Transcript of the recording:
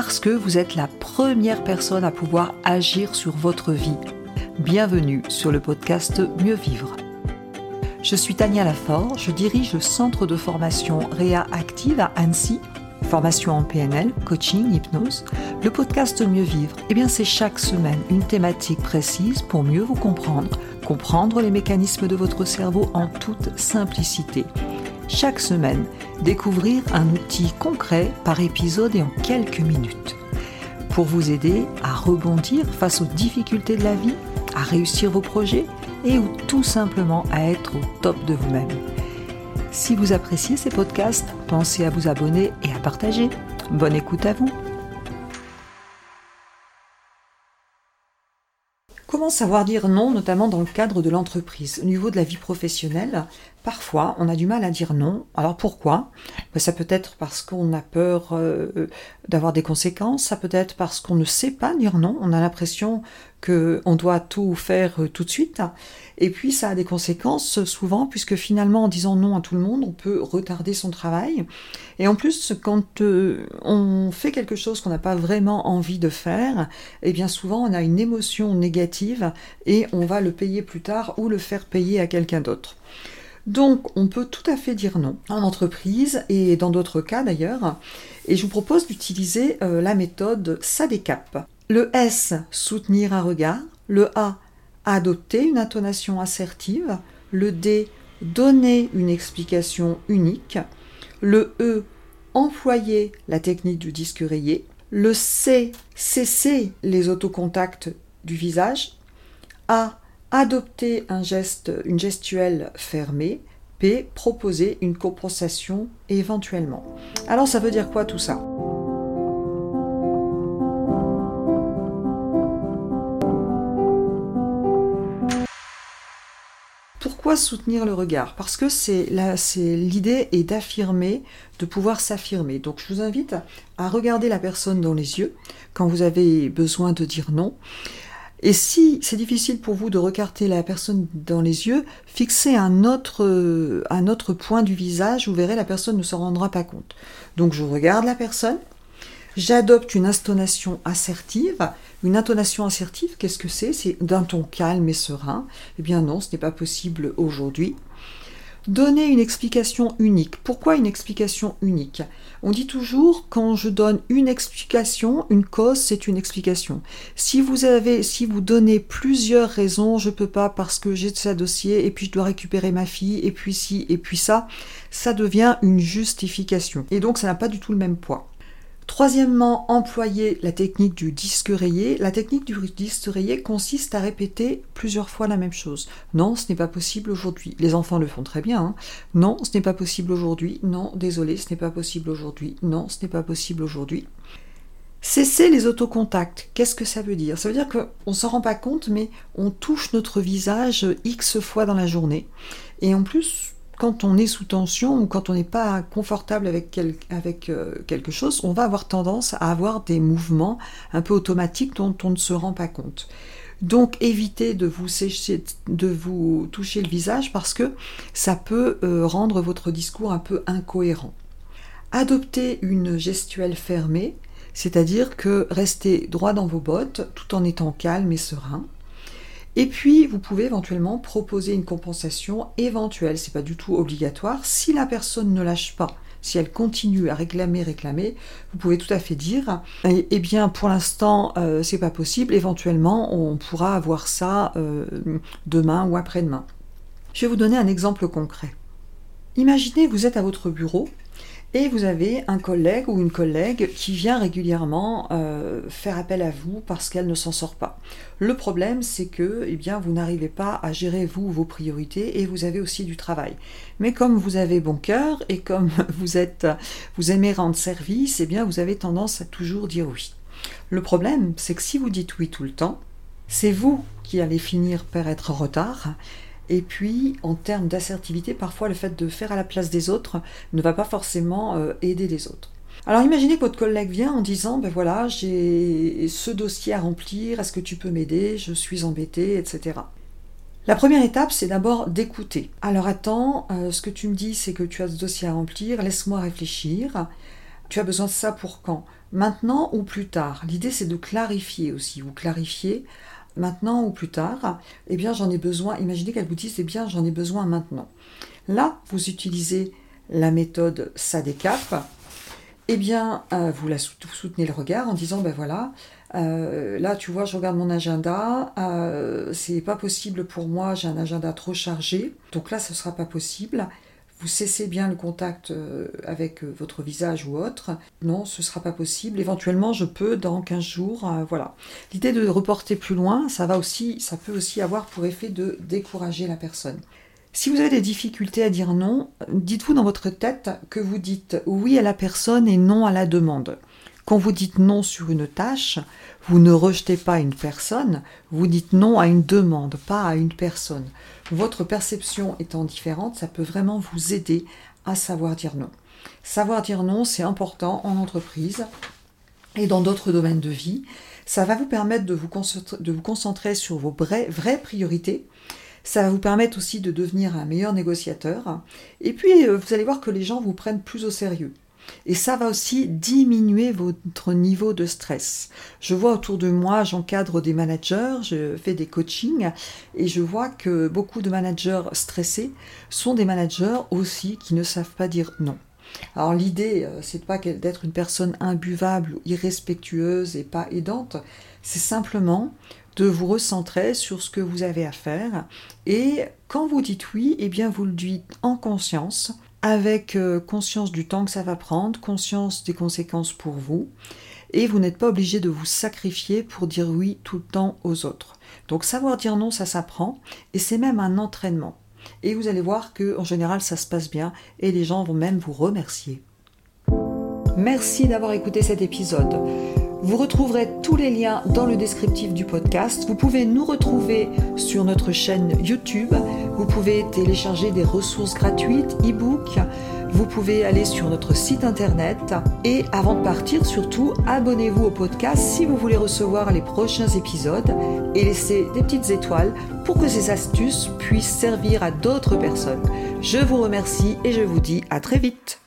parce que vous êtes la première personne à pouvoir agir sur votre vie. Bienvenue sur le podcast Mieux Vivre. Je suis Tania Lafort, je dirige le centre de formation Réa Active à Annecy, formation en PNL, coaching, hypnose. Le podcast Mieux Vivre, eh bien c'est chaque semaine une thématique précise pour mieux vous comprendre, comprendre les mécanismes de votre cerveau en toute simplicité chaque semaine, découvrir un outil concret par épisode et en quelques minutes. Pour vous aider à rebondir face aux difficultés de la vie, à réussir vos projets et ou tout simplement à être au top de vous-même. Si vous appréciez ces podcasts, pensez à vous abonner et à partager. Bonne écoute à vous. Comment savoir dire non, notamment dans le cadre de l'entreprise? Au niveau de la vie professionnelle, parfois on a du mal à dire non. Alors pourquoi? Ben, Ça peut être parce qu'on a peur euh, d'avoir des conséquences, ça peut être parce qu'on ne sait pas dire non, on a l'impression qu'on doit tout faire euh, tout de suite. Et puis ça a des conséquences souvent, puisque finalement en disant non à tout le monde, on peut retarder son travail. Et en plus, quand euh, on fait quelque chose qu'on n'a pas vraiment envie de faire, eh bien souvent on a une émotion négative et on va le payer plus tard ou le faire payer à quelqu'un d'autre. Donc on peut tout à fait dire non en entreprise et dans d'autres cas d'ailleurs. Et je vous propose d'utiliser euh, la méthode SADECAP. Le S, soutenir un regard. Le A, adopter une intonation assertive. Le D, donner une explication unique. Le E, employer la technique du disque rayé. Le C, cesser les autocontacts du visage. A, adopter un geste, une gestuelle fermée. P, proposer une compensation éventuellement. Alors ça veut dire quoi tout ça? Pourquoi soutenir le regard? Parce que c'est l'idée est d'affirmer, de pouvoir s'affirmer. Donc je vous invite à regarder la personne dans les yeux quand vous avez besoin de dire non. Et si c'est difficile pour vous de regarder la personne dans les yeux, fixez un autre, un autre point du visage, vous verrez la personne ne s'en rendra pas compte. Donc je regarde la personne, J'adopte une intonation assertive. Une intonation assertive, qu'est-ce que c'est? C'est d'un ton calme et serein. Eh bien non, ce n'est pas possible aujourd'hui. Donner une explication unique. Pourquoi une explication unique? On dit toujours quand je donne une explication, une cause, c'est une explication. Si vous avez, si vous donnez plusieurs raisons, je peux pas parce que j'ai ce dossier et puis je dois récupérer ma fille et puis ci et puis ça, ça devient une justification. Et donc ça n'a pas du tout le même poids. Troisièmement, employer la technique du disque rayé. La technique du disque rayé consiste à répéter plusieurs fois la même chose. Non, ce n'est pas possible aujourd'hui. Les enfants le font très bien. Hein. Non, ce n'est pas possible aujourd'hui. Non, désolé, ce n'est pas possible aujourd'hui. Non, ce n'est pas possible aujourd'hui. Cesser les autocontacts, qu'est-ce que ça veut dire? Ça veut dire qu'on ne s'en rend pas compte, mais on touche notre visage X fois dans la journée. Et en plus, quand on est sous tension ou quand on n'est pas confortable avec, euh, quelque chose, on va avoir tendance à avoir des mouvements un peu automatiques dont on ne se rend pas compte. Donc évitez de vous, sécher, de vous toucher le visage parce que ça peut euh, rendre votre discours un peu incohérent. Adoptez une gestuelle fermée, c'est-à-dire que restez droit dans vos bottes tout en étant calme et serein. Et puis, vous pouvez éventuellement proposer une compensation éventuelle, c'est pas du tout obligatoire. Si la personne ne lâche pas, si elle continue à réclamer, réclamer, vous pouvez tout à fait dire, eh, eh bien, pour l'instant, euh, c'est pas possible. Éventuellement, on pourra avoir ça euh, demain ou après-demain. Je vais vous donner un exemple concret. Imaginez, vous êtes à votre bureau et vous avez un collègue ou une collègue qui vient régulièrement euh, faire appel à vous parce qu'elle ne s'en sort pas. Le problème, c'est que eh vous n'arrivez pas à gérer vous vos priorités et vous avez aussi du travail. Mais comme vous avez bon cœur et comme vous êtes, vous aimez rendre service, eh bien, vous avez tendance à toujours dire oui. Le problème, c'est que si vous dites oui tout le temps, c'est vous qui allez finir par être en retard et puis, en termes d'assertivité, parfois le fait de faire à la place des autres ne va pas forcément euh, aider les autres. Alors imaginez que votre collègue vient en disant, ben voilà, j'ai ce dossier à remplir, est-ce que tu peux m'aider, je suis embêté, etc. La première étape, c'est d'abord d'écouter. Alors attends, euh, ce que tu me dis, c'est que tu as ce dossier à remplir, laisse-moi réfléchir. Tu as besoin de ça pour quand? Maintenant ou plus tard? L'idée c'est de clarifier aussi. Vous clarifiez maintenant ou plus tard. Eh bien j'en ai besoin. Imaginez qu'elle vous dise eh bien j'en ai besoin maintenant. Là, vous utilisez la méthode SADECAP. Eh bien, euh, vous, la soutenez le regard en disant ben voilà, euh, là, tu vois, je regarde mon agenda. Euh, c'est pas possible pour moi. J'ai un agenda trop chargé. Donc là, ce sera pas possible. Vous cessez bien le contact euh, avec votre visage ou autre. Non, ce sera pas possible. Éventuellement, je peux dans 15 jours. voilà. L'idée de reporter plus loin, ça va aussi, ça peut aussi avoir pour effet de décourager la personne. Si vous avez des difficultés à dire non, dites-vous dans votre tête que vous dites oui à la personne et non à la demande. Quand vous dites non sur une tâche, vous ne rejetez pas une personne, vous dites non à une demande, pas à une personne. Votre perception étant différente, ça peut vraiment vous aider à savoir dire non. Savoir dire non, c'est important en entreprise et dans d'autres domaines de vie. Ça va vous permettre de vous concentrer, de vous concentrer sur vos vraies, vraies priorités. Ça va vous permettre aussi de devenir un meilleur négociateur. Et puis, euh, vous allez voir que les gens vous prennent plus au sérieux. Et ça va aussi diminuer votre niveau de stress. Je vois autour de moi, j'encadre des managers, je fais des coachings et je vois que beaucoup de managers stressés sont des managers aussi qui ne savent pas dire non. Alors l'idée, euh, c'est pas d'être une personne imbuvable, irrespectueuse et pas aidante, c'est simplement de vous recentrer sur ce que vous avez à faire et quand vous dites oui, eh bien vous le dites en conscience avec euh, conscience du temps que ça va prendre, conscience des conséquences pour vous, et vous n'êtes pas obligé de vous sacrifier pour dire oui tout le temps aux autres. Donc savoir dire non, ça s'apprend, et c'est même un entraînement. Et vous allez voir que en général ça se passe bien, et les gens vont même vous remercier. Merci d'avoir écouté cet épisode. Vous retrouverez tous les liens dans le descriptif du podcast. Vous pouvez nous retrouver sur notre chaîne YouTube. Vous pouvez télécharger des ressources gratuites, e-books. Vous pouvez aller sur notre site internet. Et avant de partir, surtout, abonnez-vous au podcast si vous voulez recevoir les prochains épisodes et laissez des petites étoiles pour que ces astuces puissent servir à d'autres personnes. Je vous remercie et je vous dis à très vite.